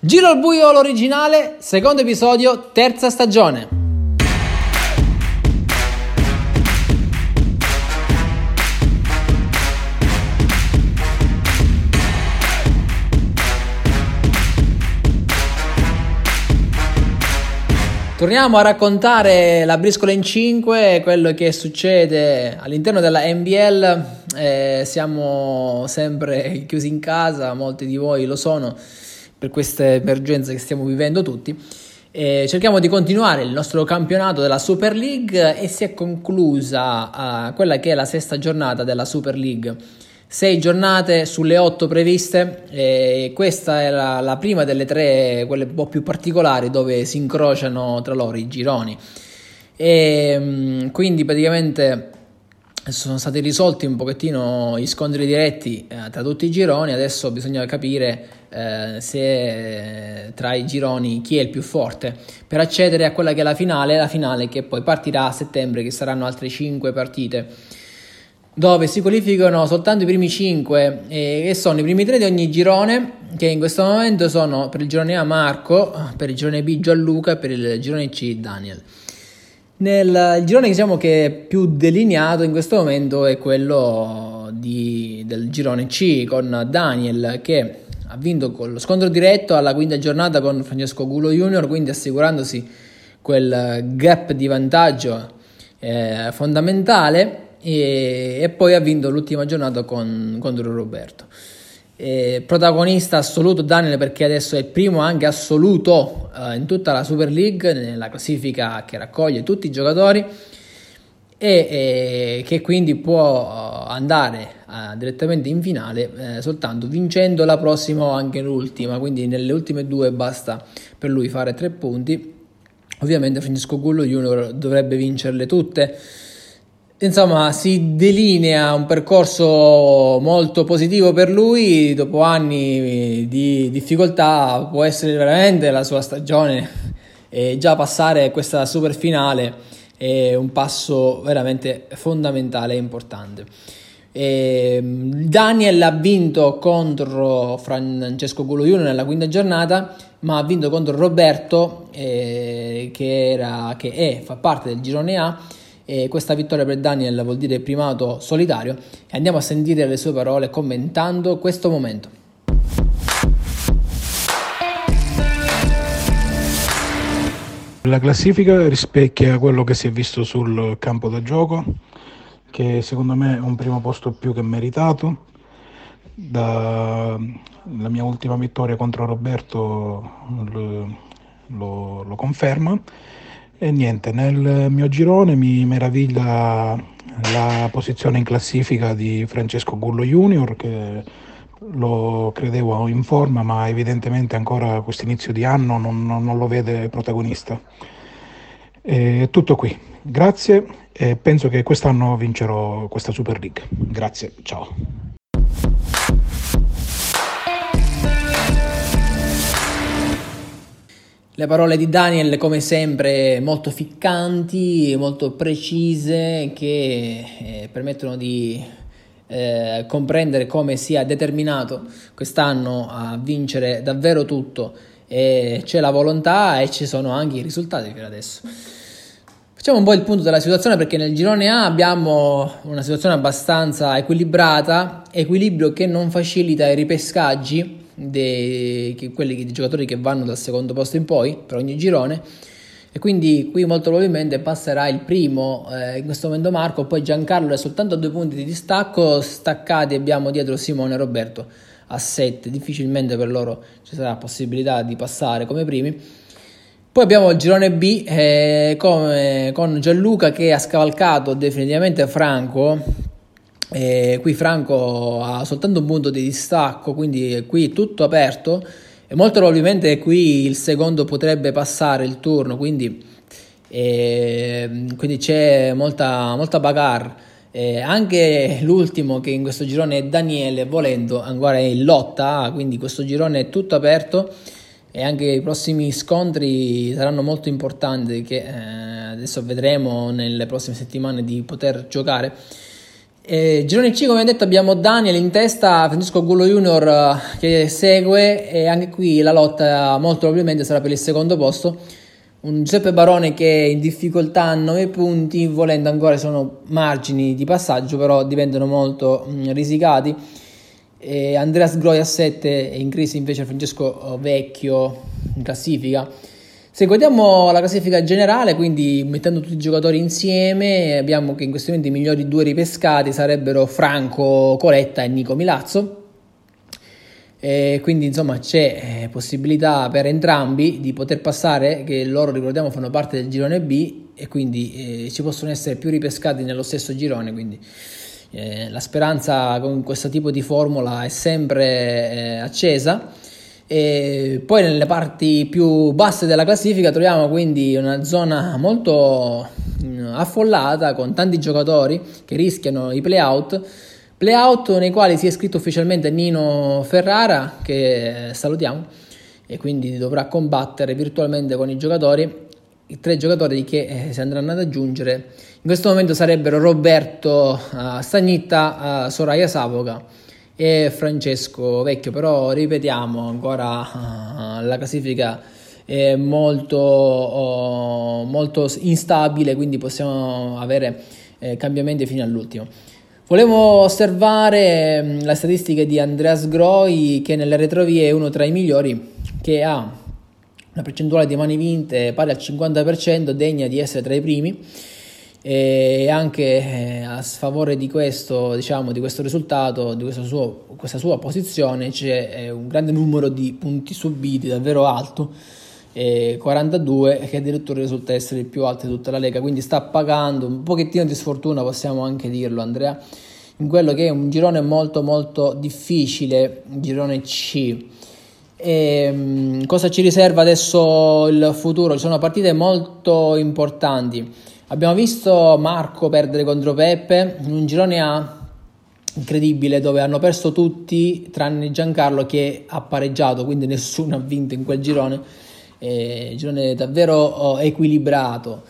Giro al buio l'originale, secondo episodio, terza stagione. Torniamo a raccontare la briscola in 5, quello che succede all'interno della NBL. Eh, siamo sempre chiusi in casa, molti di voi lo sono per queste emergenze che stiamo vivendo tutti. E cerchiamo di continuare il nostro campionato della Super League e si è conclusa uh, quella che è la sesta giornata della Super League. Sei giornate sulle otto previste e questa è la, prima delle tre, quelle un po' più particolari dove si incrociano tra loro i gironi. E mm, quindi praticamente sono stati risolti un pochettino gli scontri diretti eh, tra tutti i gironi, adesso bisogna capire eh, se tra i gironi chi è il più forte per accedere a quella che è la finale, la finale che poi partirà a settembre, che saranno altre 5 partite dove si qualificano soltanto i primi 5 eh, che sono i primi 3 di ogni girone che in questo momento sono per il girone A Marco, per il girone B Gianluca e per il girone C Daniel. Nel girone diciamo, che è più delineato in questo momento è quello di, del girone C con Daniel che ha vinto con lo scontro diretto alla quinta giornata con Francesco Gulo Junior, quindi assicurandosi quel gap di vantaggio eh, fondamentale e, e, poi ha vinto l'ultima giornata con, contro Roberto. Eh, protagonista assoluto Daniel perché adesso è il primo anche assoluto eh, in tutta la Super League nella classifica che raccoglie tutti i giocatori e, e che quindi può eh, andare eh, direttamente in finale eh, soltanto vincendo la prossima o anche l'ultima. Quindi nelle ultime due basta per lui fare tre punti. Ovviamente Francesco Gullo Junior dovrebbe vincerle tutte Insomma, si delinea un percorso molto positivo per lui, dopo anni di difficoltà può essere veramente la sua stagione e già passare questa super finale è un passo veramente fondamentale e importante. E Daniel ha vinto contro Francesco Goloiuno nella quinta giornata, ma ha vinto contro Roberto eh, che, era, che è, fa parte del girone A e questa vittoria per Daniel vuol dire primato solitario e andiamo a sentire le sue parole commentando questo momento. La classifica rispecchia quello che si è visto sul campo da gioco, che secondo me è un primo posto più che meritato. La mia ultima vittoria contro Roberto lo, lo, lo conferma e niente, nel mio girone mi meraviglia la posizione in classifica di Francesco Gullo Junior che lo credevo in forma ma evidentemente ancora questo inizio di anno non, non lo vede protagonista. È tutto qui, grazie e penso che quest'anno vincerò questa Super League. Grazie, ciao. Le parole di Daniel, come sempre, molto ficcanti, molto precise, che eh, permettono di eh, comprendere come sia determinato quest'anno a vincere davvero tutto. E c'è la volontà e ci sono anche i risultati per adesso. Facciamo un po' il punto della situazione perché nel girone A abbiamo una situazione abbastanza equilibrata, equilibrio che non facilita i ripescaggi dei, quelli, dei giocatori che vanno dal secondo posto in poi per ogni girone. E quindi qui molto probabilmente passerà il primo eh, in questo momento Marco poi Giancarlo è soltanto a due punti di distacco staccati abbiamo dietro Simone e Roberto a 7 difficilmente per loro ci sarà possibilità di passare come primi. Poi abbiamo il girone B eh, come, con Gianluca che ha scavalcato definitivamente Franco e qui Franco ha soltanto un punto di distacco, quindi qui tutto aperto e molto probabilmente qui il secondo potrebbe passare il turno, quindi, eh, quindi c'è molta, molta bagarre. Eh, anche l'ultimo che in questo girone è Daniele, volendo ancora in lotta, quindi questo girone è tutto aperto e anche i prossimi scontri saranno molto importanti che eh, adesso vedremo nelle prossime settimane di poter giocare. E girone C, come detto, abbiamo Daniel in testa, Francesco Gullo Junior eh, che segue e anche qui la lotta molto probabilmente sarà per il secondo posto. Un Giuseppe Barone che è in difficoltà a 9 punti, volendo ancora sono margini di passaggio, però diventano molto mh, risicati. E Andreas Groi a 7 e in crisi invece Francesco Vecchio in classifica. Se guardiamo la classifica generale, quindi mettendo tutti i giocatori insieme, abbiamo che in questo momento i migliori due ripescati sarebbero Franco Coletta e Nico Milazzo. E quindi insomma c'è eh, possibilità per entrambi di poter passare, che loro ricordiamo fanno parte del girone B e quindi eh, ci possono essere più ripescati nello stesso girone. Quindi eh, la speranza con questo tipo di formula è sempre eh, accesa. E poi nelle parti più basse della classifica troviamo quindi una zona molto mm, affollata con tanti giocatori che rischiano i playout. Playout nei quali si è iscritto ufficialmente Nino Ferrara, che salutiamo, e quindi dovrà combattere virtualmente con i giocatori. I tre giocatori che eh, si andranno ad aggiungere in questo momento sarebbero Roberto uh, Stagnitta, uh, Soraya Savoca e Francesco Vecchio, però ripetiamo ancora uh, la classifica è molto, uh, molto instabile, quindi possiamo avere eh, cambiamenti fino all'ultimo. Volevo osservare mh, le statistiche di Andreas Groi che nelle retrovie è uno tra i migliori che ha una percentuale di mani vinte pari al 50%, degna di essere tra i primi e anche eh, a sfavore di questo, diciamo, di questo risultato, di questa sua, questa sua posizione, c'è eh, un grande numero di punti subiti davvero alto, eh, 42, che addirittura risulta essere il più alto di tutta la Lega, quindi sta pagando un pochettino di sfortuna, possiamo anche dirlo Andrea, in quello che è un girone molto molto difficile, girone C. E, um, cosa ci riserva adesso il futuro? Ci sono partite molto importanti. Abbiamo visto Marco perdere contro Peppe in un girone A incredibile dove hanno perso tutti tranne Giancarlo che ha pareggiato, quindi nessuno ha vinto in quel girone. Eh, girone davvero oh, equilibrato.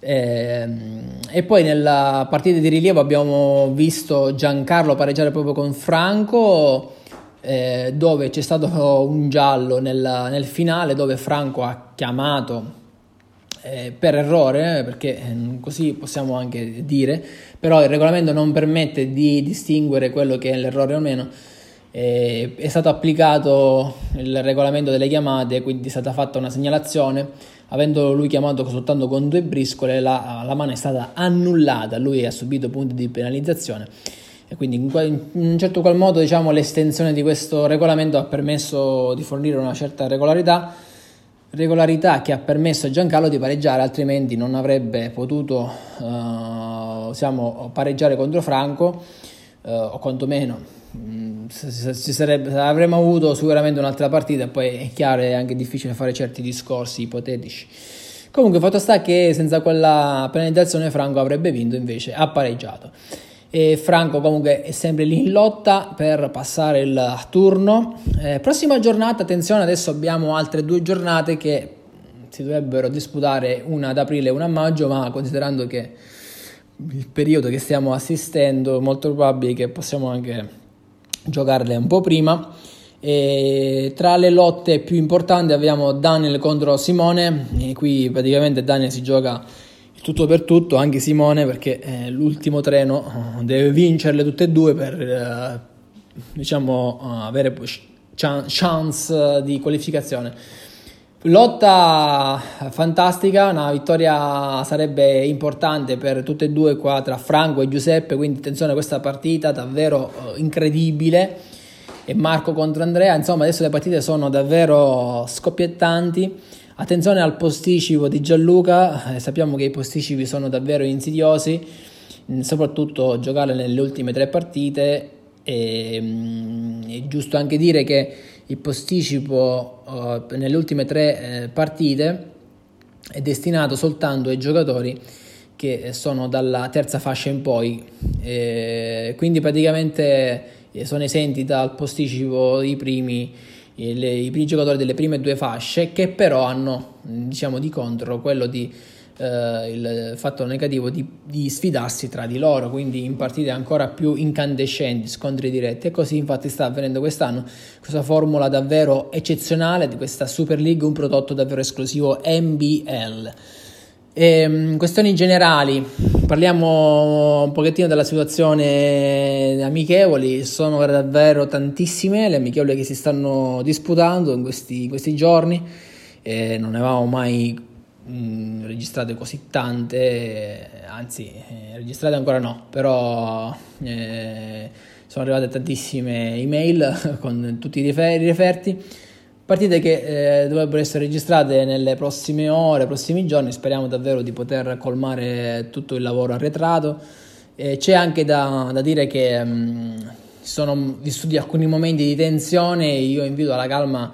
Eh, e poi nella partita di rilievo abbiamo visto Giancarlo pareggiare proprio con Franco. Eh, dove c'è stato un giallo nel, nel finale dove Franco ha chiamato eh, per errore, eh, perché eh, così possiamo anche dire, però il regolamento non permette di distinguere quello che è l'errore o meno. Eh, è stato applicato il regolamento delle chiamate, quindi è stata fatta una segnalazione. Avendo lui chiamato soltanto con due briscole, la, la mano è stata annullata, lui ha subito punti di penalizzazione e quindi in, in, un certo qual modo diciamo, l'estensione di questo regolamento ha permesso di fornire una certa regolarità regolarità che ha permesso a Giancarlo di pareggiare, altrimenti non avrebbe potuto uh, siamo, pareggiare contro Franco, uh, o quantomeno mh, mm, sarebbe, avremmo avuto sicuramente un'altra partita, poi è chiaro è anche difficile fare certi discorsi ipotetici. Comunque, fatto sta che senza quella penalizzazione Franco avrebbe vinto, invece ha pareggiato e Franco comunque è sempre lì in lotta per passare il turno. Eh, prossima giornata, attenzione, adesso abbiamo altre due giornate che si dovrebbero disputare una ad aprile e una a maggio, ma considerando che il periodo che stiamo assistendo è molto probabile che possiamo anche giocarle un po' prima. E tra le lotte più importanti abbiamo Daniel contro Simone, e qui praticamente Daniel si gioca tutto per tutto, anche Simone, perché eh, l'ultimo treno eh, deve vincerle tutte e due per eh, diciamo, eh, avere chance di qualificazione. Lotta fantastica, una vittoria sarebbe importante per tutte e due qua tra Franco e Giuseppe, quindi attenzione a questa partita davvero incredibile. E Marco contro Andrea, insomma adesso le partite sono davvero scoppiettanti Attenzione al posticipo di Gianluca, eh, sappiamo che i posticipi sono davvero insidiosi, mm, soprattutto giocare nelle ultime tre partite. E, mm, è giusto anche dire che il posticipo uh, nelle ultime tre eh, partite è destinato soltanto ai giocatori che sono dalla terza fascia in poi, e quindi praticamente eh, sono esenti dal posticipo i primi le, i giocatori delle prime due fasce che però hanno diciamo di contro quello di eh, il fatto negativo di, di, sfidarsi tra di loro, quindi in partite ancora più incandescenti, scontri diretti. E così infatti sta avvenendo quest'anno questa formula davvero eccezionale di questa Super League, un prodotto davvero esclusivo NBL. Ehm, questioni generali, parliamo un pochettino della situazione amichevoli, sono davvero tantissime le amichevoli che si stanno disputando in questi, in questi giorni, e non ne avevamo mai mh, mm, registrate così tante, anzi eh, registrate ancora no, però eh, sono arrivate tantissime email con tutti i referti. Partite che eh, dovrebbero essere registrate nelle prossime ore, prossimi giorni, speriamo davvero di poter colmare tutto il lavoro arretrato. Eh, c'è anche da, da dire che mh, sono vissuti alcuni momenti di tensione, io invito alla calma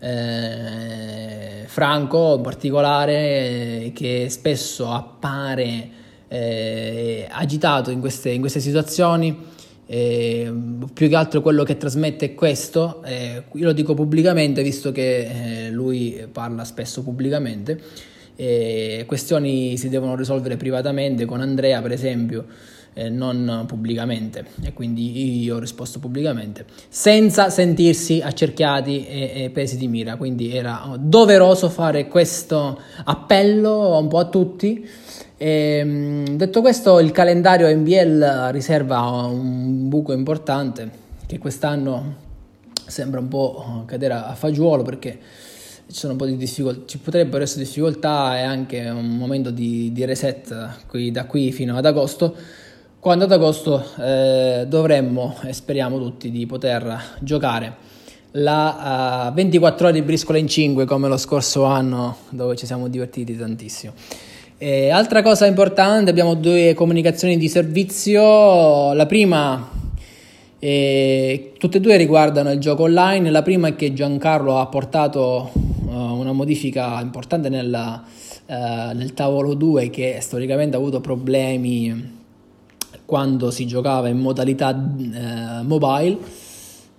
eh, Franco in particolare, eh, che spesso appare eh, agitato in queste, in queste situazioni. Eh, più che altro quello che trasmette è questo, eh, io lo dico pubblicamente visto che eh, lui parla spesso pubblicamente, questioni si devono risolvere privatamente con Andrea per esempio, eh, non pubblicamente. E quindi io ho risposto pubblicamente senza sentirsi accerchiati e, e pesi di mira. Quindi era doveroso fare questo appello un po' a tutti e, ehm, detto questo il calendario NBL riserva un buco importante che quest'anno sembra un po' cadere a fagiolo perché ci sono un po' di difficoltà, ci potrebbero essere difficoltà e anche un momento di, di reset qui, da qui fino ad agosto quando ad agosto eh, dovremmo, e speriamo tutti, di poter giocare la uh, 24 ore di briscola in 5 come lo scorso anno dove ci siamo divertiti tantissimo. E altra cosa importante, abbiamo due comunicazioni di servizio. La prima, eh, tutte e due riguardano il gioco online. La prima è che Giancarlo ha portato uh, una modifica importante nella, uh, nel tavolo 2 che storicamente ha avuto problemi quando si giocava in modalità eh, mobile.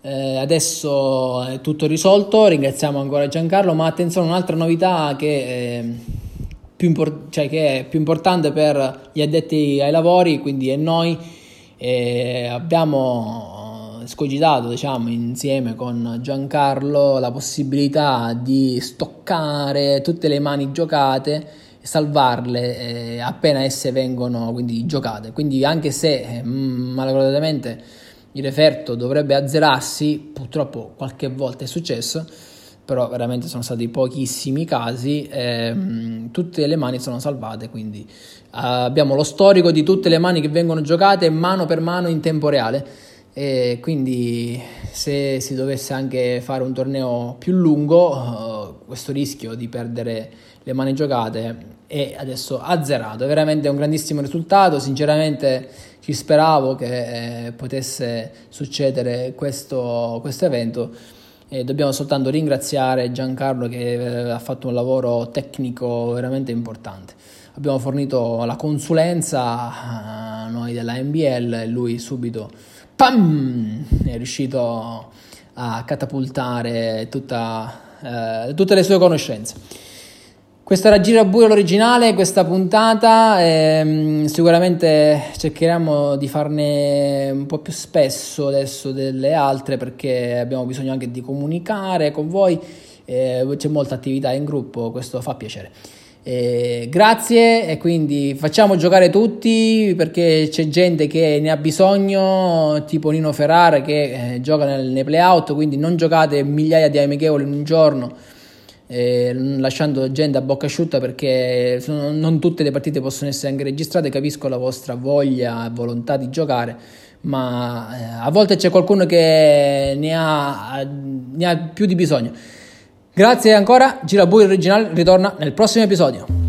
Eh, adesso è tutto risolto, ringraziamo ancora Giancarlo, ma attenzione, un'altra novità che, eh, più impor- cioè che è più importante per gli addetti ai lavori, quindi è noi, eh, abbiamo scogitato diciamo, insieme con Giancarlo la possibilità di stoccare tutte le mani giocate salvarle eh, appena esse vengono quindi giocate. Quindi anche se eh, malauguratamente il referto dovrebbe azzerarsi, purtroppo qualche volta è successo, però veramente sono stati pochissimi casi, ehm, tutte le mani sono salvate, quindi eh, abbiamo lo storico di tutte le mani che vengono giocate mano per mano in tempo reale e quindi se si dovesse anche fare un torneo più lungo, uh, questo rischio di perdere le mani giocate è adesso azzerato. È veramente un grandissimo risultato. Sinceramente ci speravo che eh, potesse succedere questo, questo evento. E dobbiamo soltanto ringraziare Giancarlo che eh, ha fatto un lavoro tecnico veramente importante. Abbiamo fornito la consulenza a noi della NBL e lui subito pam, è riuscito a catapultare tutta, eh, tutte le sue conoscenze. Questo era Girabuio l'originale, questa puntata, ehm, sicuramente cercheremo di farne un po' più spesso adesso delle altre perché abbiamo bisogno anche di comunicare con voi, eh, c'è molta attività in gruppo, questo fa piacere. Eh, grazie e quindi facciamo giocare tutti perché c'è gente che ne ha bisogno, tipo Nino Ferrara che eh, gioca nel, nei playout, quindi non giocate migliaia di amichevoli in un giorno eh, lasciando gente a bocca asciutta perché sono, non tutte le partite possono essere anche registrate, capisco la vostra voglia e volontà di giocare, ma eh, a volte c'è qualcuno che ne ha, ne ha più di bisogno. Grazie ancora, Girabui originale ritorna nel prossimo episodio.